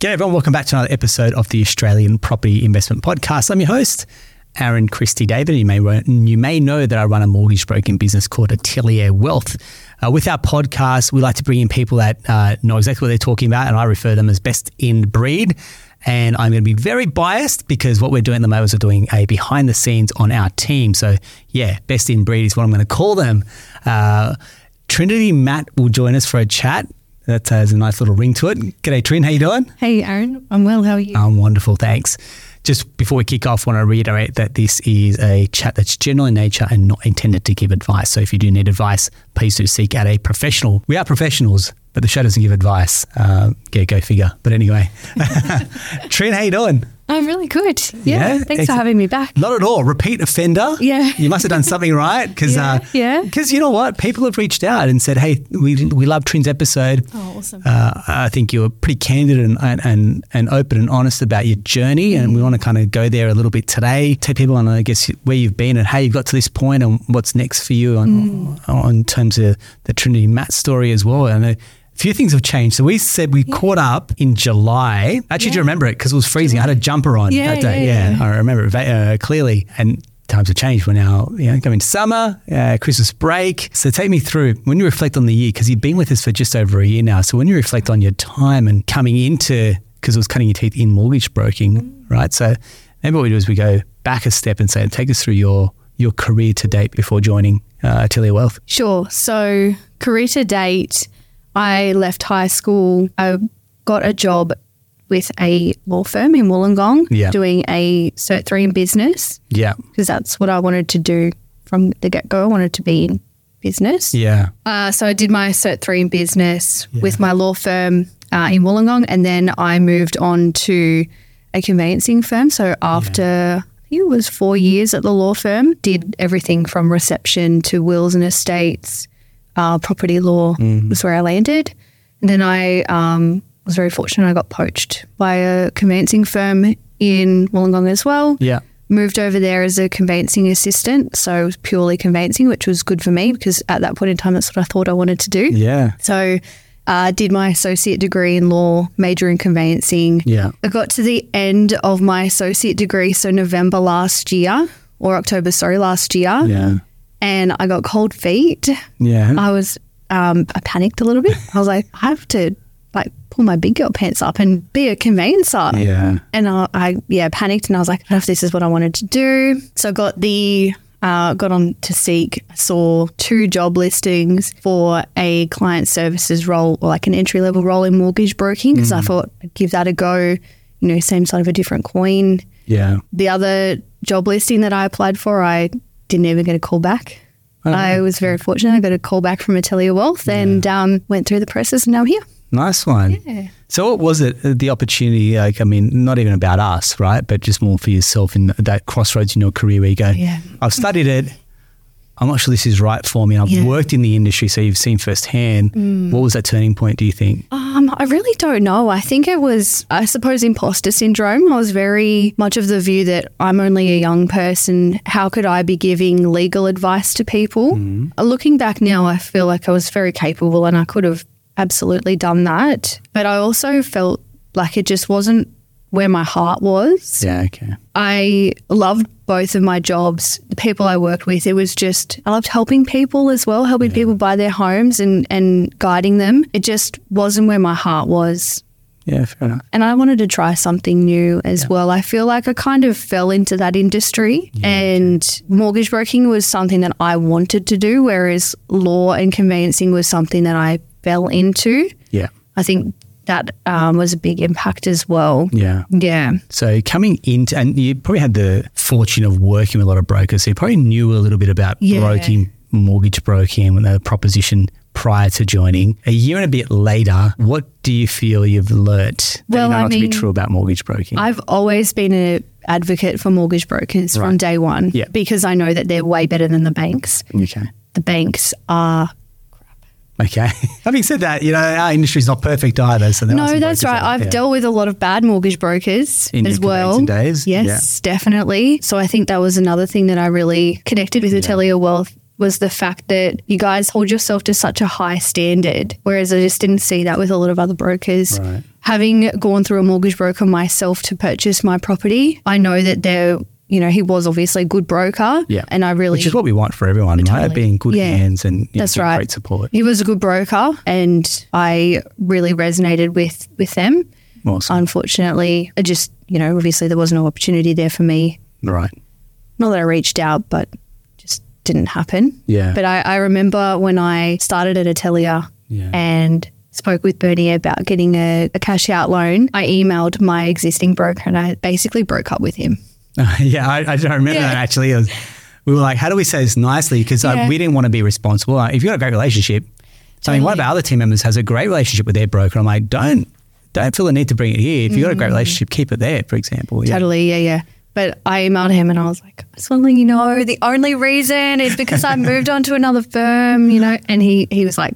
G'day everyone, welcome back to another episode of the Australian Property Investment Podcast. I'm your host, Aaron Christie David. You may you may know that I run a mortgage broking business called Atelier Wealth. Uh, with our podcast, we like to bring in people that uh, know exactly what they're talking about, and I refer them as best in breed. And I'm going to be very biased because what we're doing at the moment is we're doing a behind the scenes on our team. So yeah, best in breed is what I'm going to call them. Uh, Trinity Maat will join us for a chat. That has a nice little ring to it. G'day, Trin. How you doing? Hey, Aaron. I'm well. How are you? I'm wonderful. Thanks. Just before we kick off, I want to reiterate that this is a chat that's general in nature and not intended to give advice. So if you do need advice, please do seek out a professional. We are professionals, but the show doesn't give advice. Uh, yeah, go figure. But anyway, Trin, how you doing? I'm really good. Yeah. Yeah? Thanks for having me back. Not at all. Repeat offender. Yeah. You must have done something right because Yeah, yeah. because you know what? People have reached out and said, "Hey, we we love Trin's episode. Oh, awesome. Uh, I think you were pretty candid and, and, and, open and honest about your journey, and we want to kind of go there a little bit today. Take people on, I guess, where you've been and how you've got to this point, and what's next for you on on terms of the Trinity Maat story as well. And few things have changed. So we said we caught up in July. Actually, do you remember it? Because it was freezing. I had a jumper on Yeah, that day. yeah, yeah. I remember it uh, clearly. And times have changed. We're now you know, going to summer, uh, Christmas break. So take me through when you reflect on the year, because you've been with us for just over a year now. So when you reflect on your time and coming into, because it was cutting your teeth in mortgage broking, right? So maybe what we do is we go back a step and say, take us through your your career to date before joining uh, Atelier Wealth. Sure. So, career to date, I left high school. I got a job with a law firm in Wollongong Yeah. doing a Cert 3 in business Yeah. because that's what I wanted to do from the get go. I wanted to be in business. Yeah. Uh, so I did my Cert 3 in business with my law firm uh, in Wollongong, and then I moved on to a conveyancing firm. So after I think it was four years at the law firm, did everything from reception to wills and estates, uh, property law was where I landed. And then I um, was very fortunate. I got poached by a conveyancing firm in Wollongong as well Yeah. moved over there as a conveyancing assistant. So it was purely conveyancing, which was good for me because at that point in time, that's what I thought I wanted to do. Yeah. So uh, did my associate degree in law, major in conveyancing. Yeah. I got to the end of my associate degree, so November last year, or October, sorry, last year, Yeah. And I got cold feet. Yeah. I was, um, I panicked a little bit. I was like, I have to like pull my big girl pants up and be a conveyancer. yeah. And I, I yeah panicked and I was like, I don't know if this is what I wanted to do. So I got the uh, got on to Seek, saw two job listings for a client services role or like an entry level role in mortgage broking because I thought I'd give that a go. You know, same side of a different coin. Yeah. The other job listing that I applied for, I didn't even get a call back. I was very fortunate. I got a call back from Atelier Wealth and um, went through the process and now I'm here. Nice one. So, what was it, uh, the opportunity? Like, I mean, not even about us, right? But just more for yourself in that crossroads in your career where you go, Yeah. I've studied it. I'm not sure this is right for me. I've Yeah. worked in the industry, so you've seen firsthand. What was that turning point, do you think? Um, I really don't know. I think it was, I suppose, imposter syndrome. I was very much of the view that I'm only a young person. How could I be giving legal advice to people? Uh, Looking back now, I feel like I was very capable and I could have absolutely done that. But I also felt like it just wasn't where my heart was. Yeah, okay. I loved both of my jobs, the people I worked with. It was just, I loved helping people as well, helping people buy their homes and, and guiding them. It just wasn't where my heart was. Yeah, fair enough. And I wanted to try something new as well. I feel like I kind of fell into that industry and mortgage broking was something that I wanted to do, whereas law and conveyancing was something that I fell into. Yeah, I think that um, was a big impact as well. yeah. Yeah. So coming into, and you probably had the fortune of working with a lot of brokers, so you probably knew a little bit about Yeah. broking, mortgage broking, and the proposition prior to joining. A year and a bit later, what do you feel you've learnt that Well, you know I not to be mean, true about mortgage broking? I've always been an advocate for mortgage brokers from day one Yeah. because I know that they're way better than the banks. okay. The banks are Okay. Having said that, you know, our industry's not perfect either. So No, that's right. I've there. dealt with a lot of bad mortgage brokers In as well. days? Yes, definitely. So I think that was another thing that I really connected with Atelier Wealth was the fact that you guys hold yourself to such a high standard, whereas I just didn't see that with a lot of other brokers. Right. Having gone through a mortgage broker myself to purchase my property, I know that there, you know, he was obviously a good broker. Yeah. And I really Which is what we want for everyone, right? Totally. Being good Yeah. hands and you know, That's getting right. great support. He was a good broker, and I really resonated with with them. Awesome. Unfortunately, it just you know obviously there was no opportunity there for me. right. Not that I reached out, but just didn't happen. Yeah. But I, I remember when I started at Atelier Yeah. and spoke with Bernie about getting a, a cash out loan. I emailed my existing broker and I basically broke up with him. yeah, I, I don't remember Yeah. that actually. It was, we were like, how do we say this nicely? Because Yeah. we didn't want to be responsible. Like, if you've got a great relationship, I mean, one of our other team members has a great relationship with their broker. I'm like, don't don't feel the need to bring it here. If you've got a great relationship, keep it there, for example. Yeah. Mm. Totally, yeah, yeah. But I emailed him and I was like, I just want to let you know the only reason is because I moved on to another firm, you know. And he, he was like,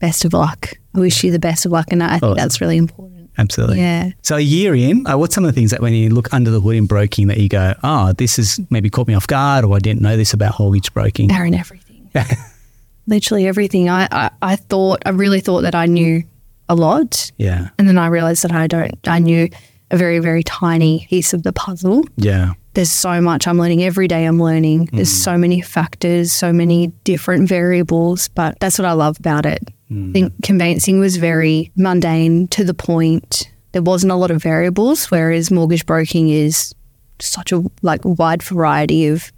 best of luck. I wish you the best of luck. And I think Awesome. that's really important. Absolutely. Yeah. So a year in, uh, what's some of the things that when you look under the hood in broking that you go, oh, this has maybe caught me off guard or I didn't know this about mortgage broking? Aaron, everything. Literally everything. I, I, I thought, I really thought that I knew a lot. yeah. And then I realized that I don't, I knew a very, very tiny piece of the puzzle. Yeah. There's so much I'm learning every day. I'm learning. There's so many factors, so many different variables, but that's what I love about it. I think conveyancing was very mundane to the point. There wasn't a lot of variables, whereas mortgage broking is such a like wide variety of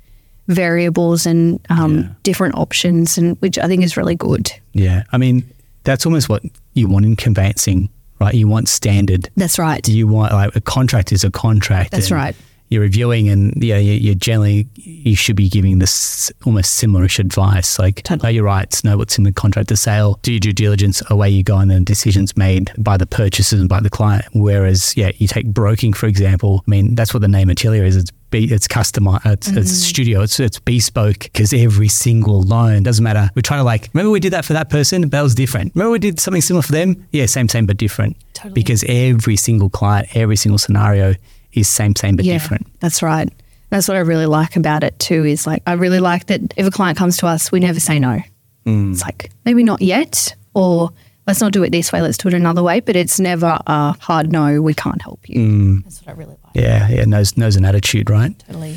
variables and um, Yeah. different options, and which I think is really good. Yeah. I mean, that's almost what you want in conveyancing, right? You want standard. That's right. You want like a contract is a contract. That's and right. You're reviewing, and yeah, you, you generally you should be giving this almost similarish advice, like Totally. know your rights, know what's in the contract of sale, do your due diligence, away you go, and then decisions made by the purchasers and by the client. Whereas, yeah, you take broking for example. I mean, that's what the name Atelier is. It's be, it's customized, it's, it's studio, it's it's bespoke because every single loan doesn't matter. We're trying to like remember we did that for that person, but that was different. Remember we did something similar for them, yeah, same same but different. Totally. Because every single client, every single scenario is same same but different. That's right. That's what I really like about it too. Is like I really like that if a client comes to us, we never say no. Mm. It's like maybe not yet, or let's not do it this way. Let's do it another way. But it's never a hard no. We can't help you. Mm. That's what I really like. Yeah, yeah, knows knows an attitude, right? Totally.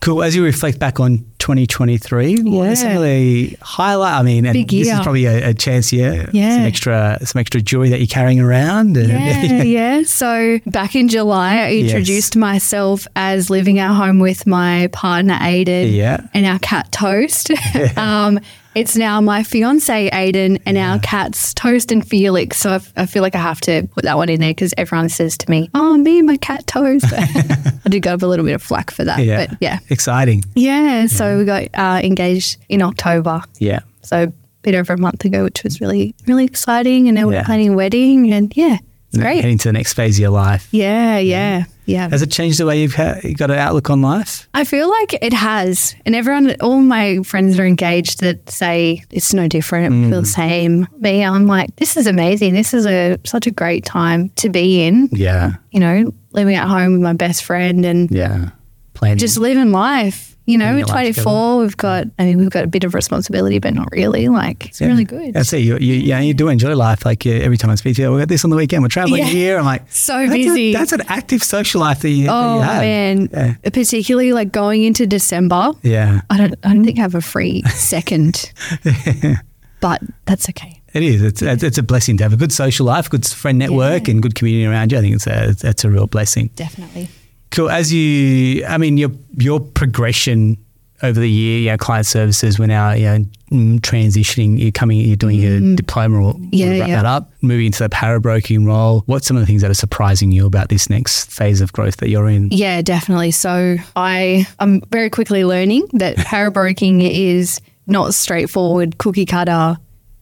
Cool. As you reflect back on 2023, what are some of the highlight? I mean, and Big this is probably a, a chance, yeah, Yeah. some extra some extra jewelry that you're carrying around. and- Yeah, yeah. So back in July, I Yes. introduced myself as living at home with my partner Aiden Yeah. and our cat Toast. um, it's now my fiance Aiden and our cats Toast and Felix. So I, f- I feel like I have to put that one in there because everyone says to me, "Oh, me and my cat Toast." I did go up a little bit of flack for that, yeah, but yeah, exciting. yeah. So we got uh, engaged in October. Yeah, So a bit over a month ago, which was really really exciting, and now Yeah. we're planning a wedding, and yeah, it's great. heading to the next phase of your life. Yeah, yeah, yeah. Has it changed the way you've ha- you got an outlook on life? I feel like it has. And everyone, all my friends are engaged that say it's no different, it feels the same. Me, I'm like, this is amazing. This is a such a great time to be in, Yeah, you know, living at home with my best friend and yeah, planning. just living life. You know, we're your life 24, we've got, I mean, we've got a bit of responsibility, but not really. Like, it's Yeah. really good. That's it. You, you, yeah, you do enjoy life. Like every time I speak to you, oh, we got this on the weekend. We're traveling Yeah. here. I'm like, So that's a- busy. that's an active social life that you, that Oh you have. man, Yeah. particularly like going into December. Yeah, I don't, I don't think I have a free second, but that's okay. it is. It's it's it's a blessing to have a good social life, good friend network, and good community around you. I think it's a it's a real blessing. Definitely. Cool. As you, I mean, your your progression over the year, you know, client services. We're now, you know, mm, transitioning. You're coming. You're doing your diploma. Or Mm. Yeah, wrap yeah. that up. Moving into the para broking role. What's some of the things that are surprising you about this next phase of growth that you're in? Yeah, definitely. So I I'm very quickly learning that para broking is not straightforward cookie cutter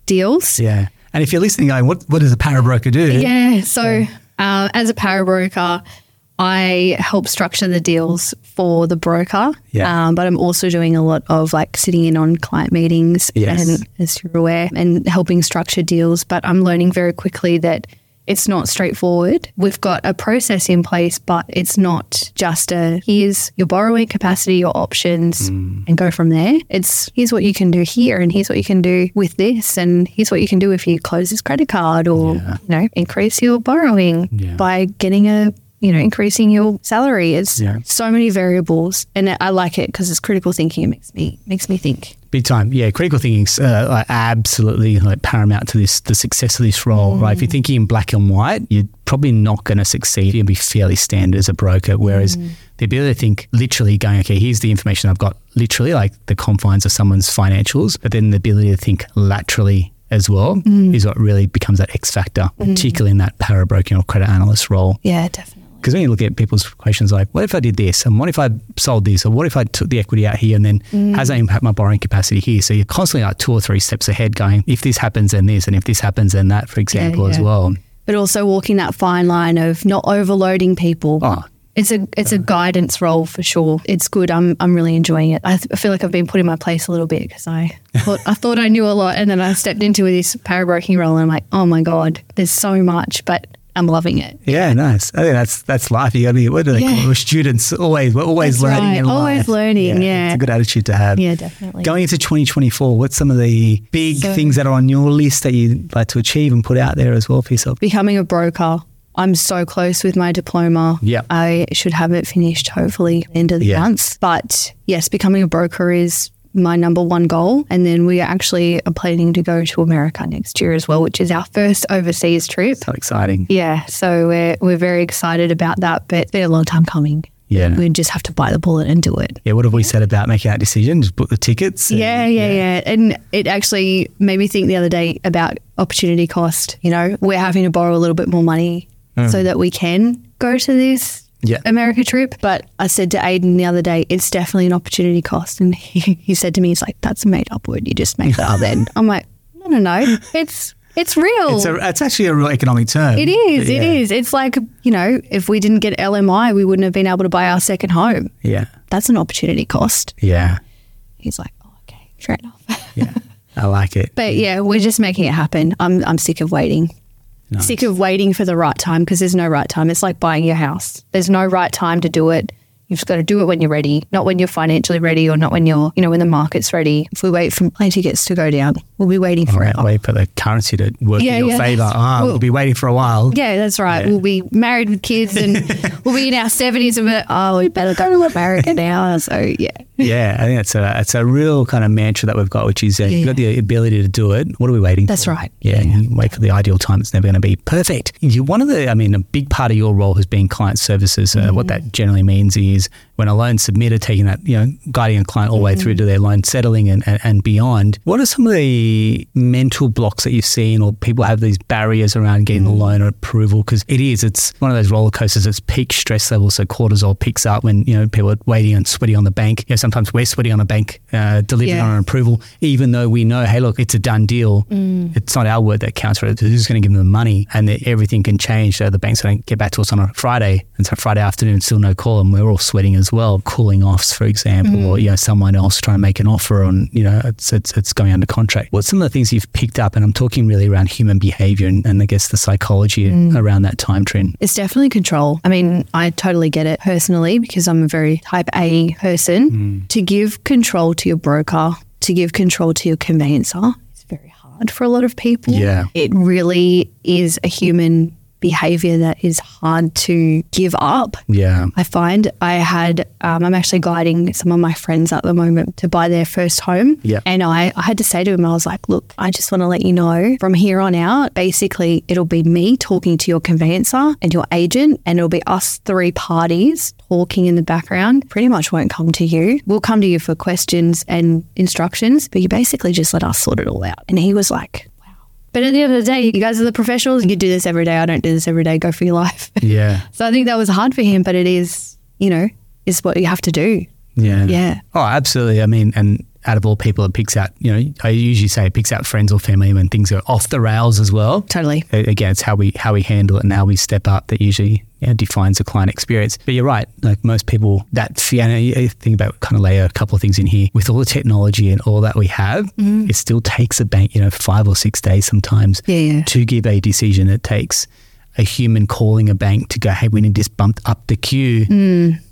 deals. Yeah. And if you're listening, going, what what does a para broker do? Yeah. So uh, as a para broker, I help structure the deals for the broker. Yeah. Um, but I'm also doing a lot of like sitting in on client meetings Yes. and as you're aware and helping structure deals. But I'm learning very quickly that it's not straightforward. We've got a process in place, but it's not just a here's your borrowing capacity, your options, and go from there. It's here's what you can do here, and here's what you can do with this, and here's what you can do if you close this credit card or Yeah. you know increase your borrowing Yeah. by getting a you know increasing your salary. It's Yeah. so many variables, and I like it because it's critical thinking. It makes me makes me think. Big time, yeah. Critical thinking's uh, like absolutely like paramount to this the success of this role, right? If you're mm. thinking in black and white, you're probably not going to succeed. You'll be fairly standard as a broker. Whereas mm. the ability to think literally, going, okay, here's the information I've got, literally like the confines of someone's financials, but then the ability to think laterally as well mm. is what really becomes that X factor, particularly in that para broking or credit analyst role. Yeah, definitely. Because when you look at people's questions like, what if I did this? And what if I sold this? Or what if I took the equity out here and then mm. has that impact my borrowing capacity here? So you're constantly like two or three steps ahead going, if this happens, then this. And if this happens, then that, for example, as yeah. well. But also walking that fine line of not overloading people. Oh, It's a it's a guidance role for sure. It's good. I'm I'm really enjoying it. I, th- I feel like I've been put in my place a little bit because I thought I thought I knew a lot, and then I stepped into this parabroking role, and I'm like, oh my god, there's so much, but I'm loving it. yeah, nice. I think that's that's life. You got to be, what do they Yeah. call it? We're students always, we're always That's learning right. in life. Always learning, yeah. It's a good attitude to have. Yeah, definitely. Going into 2024, what's some of the big So- things that are on your list that you'd like to achieve and put out there as well for yourself? Becoming a broker. I'm so close with my diploma. Yeah. I should have it finished hopefully end of the Yeah. month. But yes, becoming a broker is my number one goal. And then we are actually are planning to go to America next year as well, which is our first overseas trip. So exciting. Yeah, so we're we're very excited about that, but it's been a long time coming. Yeah. We just have to bite the bullet and do it. Yeah, what have we said about making that decision? Just book the tickets. and- Yeah, yeah, yeah. And it actually made me think the other day about opportunity cost. You know, we're having to borrow a little bit more money mm. so that we can go to this Yeah. America trip. But I said to Aiden the other day, it's definitely an opportunity cost. And he, he said to me, he's like, that's a made up word. You just make that up then. I'm like, no, no, no. It's it's real. It's, a, it's actually a real economic term. It is. But It yeah. is. It's like, you know, if we didn't get LMI, we wouldn't have been able to buy our second home. Yeah. That's an opportunity cost. Yeah. He's like, oh, okay, fair enough. Yeah. I like it. but yeah, we're just making it happen. I'm, I'm sick of waiting. Nice. Sick of waiting for the right time because there's no right time. It's like buying your house. There's no right time to do it. You've just got to do it when you're ready, not when you're financially ready or not when you're, you know, when the market's ready. If we wait for plane tickets to go down, we'll be waiting All right, forever. wait for the currency to work Yeah, in your yeah. favour. Ah, Well- we'll be waiting for a while. Yeah, that's right. Yeah. We'll be married with kids and we'll be in our 70s and we're, oh, we better go to America now. So, yeah. Yeah, I think it's a it's a real kind of mantra that we've got, which is uh, you've got the ability to do it. What are we waiting for? That's for? right. Yeah, you wait for the ideal time. It's never going to be perfect. You, one of the, I mean, a big part of your role has been client services. Uh, What that generally means is when a loan's submitted, taking that, you know, guiding a client all the way through to mm-hmm. their loan settling and, and, and beyond. What are some of the mental blocks that you've seen or people have these barriers around getting the mm-hmm. loan or approval? Because it is, it's one of those roller coasters. It's peak stress levels. So cortisol picks up when, you know, people are waiting and sweaty on the bank. You know, sometimes we're sweaty on a bank, uh, delivering Yeah. on an approval, even though we know, hey, look, it's a done deal. Mm. It's not our word that counts for it. Who's going to give them the money and that everything can change. So the banks don't get back to us on a Friday. And so Friday afternoon, still no call. And we're all sweating as well. Cooling offs, for example, or, mm. you know, someone else trying to make an offer on, you know, it's, it's, it's going under contract. What some of the things you've picked up? And I'm talking really around human behavior and, and I guess the psychology mm. around that time Trin. It's definitely control. I mean, I totally get it personally because I'm a very type A person. Mm. To give control to your broker, to give control to your conveyancer, it's very hard for a lot of people. Yeah. It really is a human behavior that is hard to give up. Yeah. I find I had, um, I'm actually guiding some of my friends at the moment to buy their first home. Yeah. And I, I had to say to him, I was like, look, I just want to let you know from here on out, basically, it'll be me talking to your conveyancer and your agent, and it'll be us three parties talking in the background. Pretty much won't come to you. We'll come to you for questions and instructions, but you basically just let us sort it all out. And he was like. But at the end of the day, you guys are the professionals. You do this every day. I don't do this every day. Go for your life. Yeah. So I think that was hard for him, but it is, you know, it's what you have to do. Yeah. Yeah. Oh, absolutely. I mean, and out of all people, it picks out, you know, I usually say it picks out friends or family when things are off the rails as well. Totally. Again, it's how we how we handle it and how we step up that usually you know, defines the client experience. But you're right. Like most people, that you you think about kind of layer a couple of things in here. With all the technology and all that we have, Mm-hmm. it still takes a bank, you know, five or six days sometimes Yeah, yeah. to give a decision. It takes a human calling a bank to go, hey, we need this bumped up the queue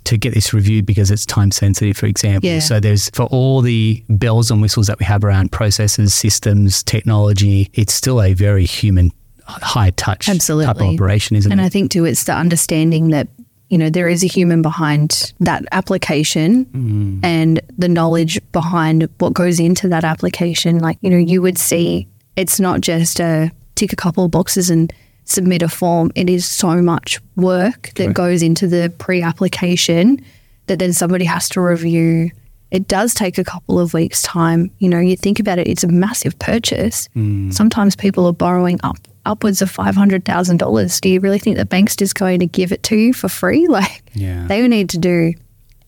to get this reviewed because it's time sensitive, for example. Yeah. So there's for all the bells and whistles that we have around processes, systems, technology, it's still a very human, high touch type of Absolutely. operation, isn't And it? I think too, it's the understanding that you know there is a human behind that application Mm. and the knowledge behind what goes into that application. Like you know, you would see it's not just a tick a couple of boxes and submit a form. It is so much work that goes into the pre-application that then somebody has to review. It does take a couple of weeks' time. You know, you think about it; it's a massive purchase. Mm. Sometimes people are borrowing up upwards of five hundred thousand dollars. Do you really think that bank's just going to give it to you for free? Like, Yeah. they need to do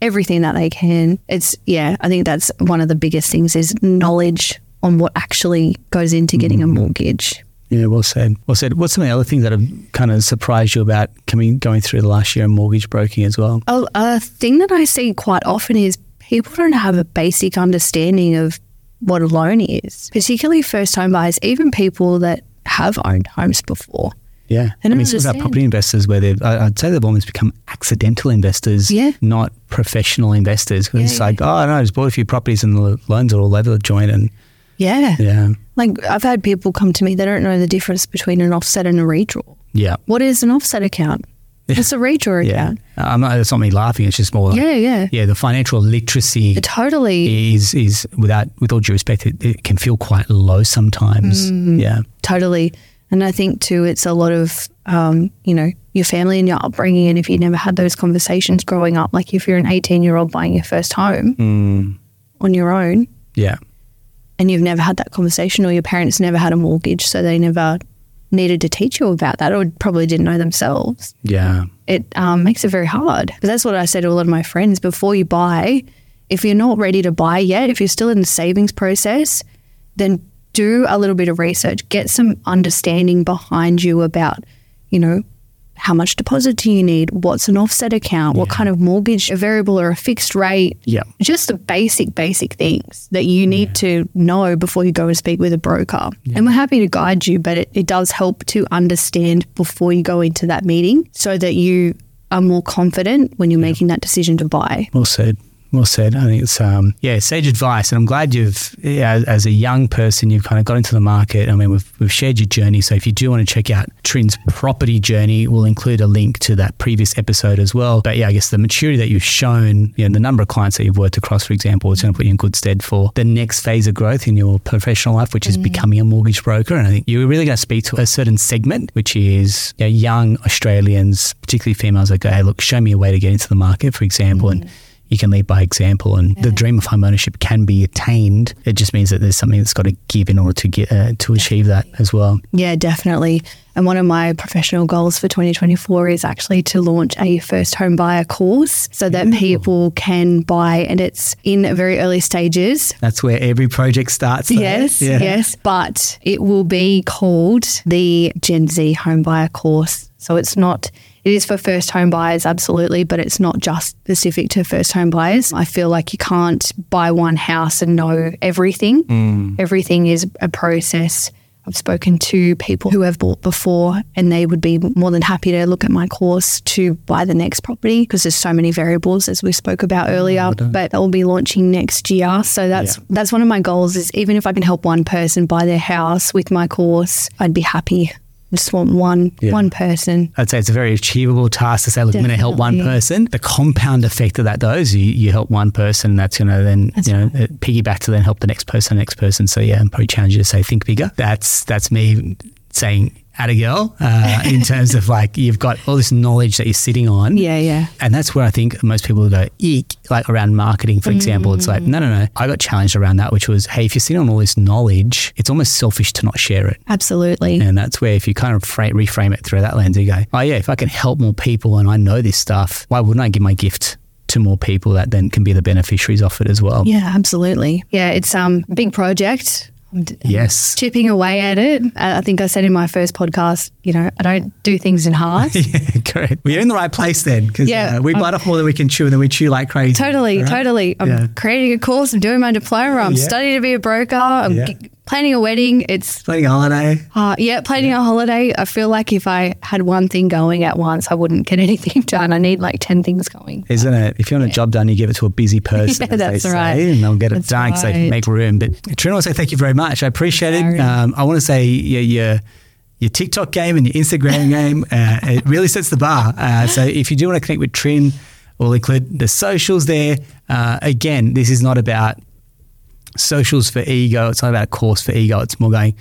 everything that they can. It's yeah, I think that's one of the biggest things is knowledge on what actually goes into getting a Mm-hmm. mortgage. Yeah, well said. Well said. What's some of the other things that have kind of surprised you about coming going through the last year in mortgage broking as well? A, a thing that I see quite often is people don't have a basic understanding of what a loan is, particularly first home buyers, even people that have owned homes before. Yeah, I I mean, of our property investors, where they've, I'd say they've almost become accidental investors, Yeah. not professional investors. 'Cause Yeah, it's yeah. like, oh, no, I just bought a few properties and the loans are all over the joint, and Yeah. yeah, Like I've had people come to me, they don't know the difference between an offset and a redraw. yeah, What is an offset account? It's a redraw yeah. account? I'm not, it's not me laughing. It's just more, like, Yeah, yeah. yeah. The financial literacy Totally. is is without with all due respect, it, it can feel quite low sometimes. Mm. Yeah, Totally. And I think too, it's a lot of, um, you know, your family and your upbringing. And if you never had those conversations growing up, like if you're an 18 year old buying your first home Mm. on your own yeah, and you've never had that conversation or your parents never had a mortgage, so they never needed to teach you about that or probably didn't know themselves, yeah, it um, makes it very hard. But that's what I say to a lot of my friends before you buy, if you're not ready to buy yet, if you're still in the savings process, then do a little bit of research, get some understanding behind you about, you know, how much deposit do you need? What's an offset account? What kind of mortgage, a variable or a fixed rate? yeah. Just the basic, basic things that you need to know before you go and speak with a broker. And we're happy to guide you, but it, it does help to understand before you go into that meeting so that you are more confident when you're making that decision to buy. Well said. Well said. I think it's um, yeah, sage advice, and I'm glad you've yeah, as a young person you've kind of got into the market. I mean, we've we've shared your journey, so if you do want to check out Trin's property journey, we'll include a link to that previous episode as well. But yeah, I guess the maturity that you've shown, you know, the number of clients that you've worked across, for example, is going to put you in good stead for the next phase of growth in your professional life, which is becoming a mortgage broker. And I think you're really going to speak to a certain segment, which is you know, young Australians, particularly females, that go, hey, look, show me a way to get into the market, for example, and you can lead by example, and the dream of home ownership can be attained. It just means that there's something that's got to give in order to get uh, to achieve that as well. Yeah, definitely. And one of my professional goals for 2024 is actually to launch a first home buyer course so that people can buy, and it's in very early stages. That's where every project starts. though. Yes, Yeah. yes. But it will be called the Gen Z home buyer course. So it's not, it is for first home buyers, absolutely, but it's not just specific to first home buyers. I feel like you can't buy one house and know everything. Mm. Everything is a process. I've spoken to people who have bought before and they would be more than happy to look at my course to buy the next property because there's so many variables as we spoke about earlier. But that will be launching next year. So that's Yeah. that's one of my goals is even if I can help one person buy their house with my course, I'd be happy. Just want one Yeah. one person. I'd say it's a very achievable task to say, look, I'm going to help one person. The compound effect of that, though, is you, you help one person, that's going to then, That's you know, uh, piggyback to then help the next person, next person. So, yeah, I'm probably challenge you to say, think bigger. That's that's me saying, at a girl, uh, in terms of like, you've got all this knowledge that you're sitting on. Yeah, yeah. And that's where I think most people go, eek, like around marketing, for example. It's like, no, no, no. I got challenged around that, which was, hey, if you're sitting on all this knowledge, it's almost selfish to not share it. Absolutely. And that's where if you kind of fra- reframe it through that lens, you go, oh yeah, if I can help more people and I know this stuff, why wouldn't I give my gift to more people that then can be the beneficiaries of it as well? Yeah, absolutely. Yeah, it's um a big project. Yes. chipping away at it. I I think I said in my first podcast, you know, I don't do things in halves. yeah, correct. Well, you're in the right place then because Yeah. uh, we bite off more than we can chew and then we chew like crazy. Totally, right? totally. I'm Yeah. creating a course. I'm doing my diploma. I'm Yeah. studying to be a broker. I'm Yeah. g- planning a wedding. It's Planning a holiday. uh, yeah, planning a holiday. I feel like if I had one thing going at once, I wouldn't get anything done. I need like ten things going. Isn't it? If you want a job done, you give it to a busy person, Yeah, that's they say, right. and they'll get it That's done because they make room. But Trina, I want to say thank you very much. I appreciate it. Um, I want to say your, your your TikTok game and your Instagram game, uh, it really sets the bar. Uh, so if you do want to connect with Trin, we'll include the socials there. Uh, again, this is not about socials for ego. It's not about a course for ego. It's more going,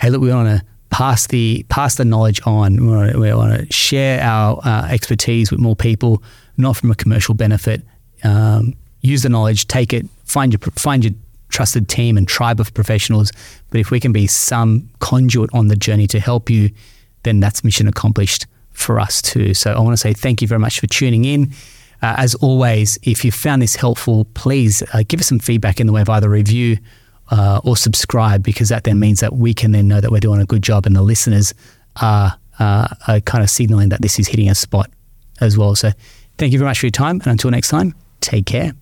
hey, look, we want to pass the pass the knowledge on. We want to, share our uh, expertise with more people, not from a commercial benefit. Um, use the knowledge, take it, find your find your trusted team and tribe of professionals. But if we can be some conduit on the journey to help you, then that's mission accomplished for us too. So I want to say thank you very much for tuning in. Uh, as always, if you found this helpful, please uh, give us some feedback in the way of either review uh, or subscribe, because that then means that we can then know that we're doing a good job and the listeners are, uh, are kind of signaling that this is hitting a spot as well. So thank you very much for your time. And until next time, take care.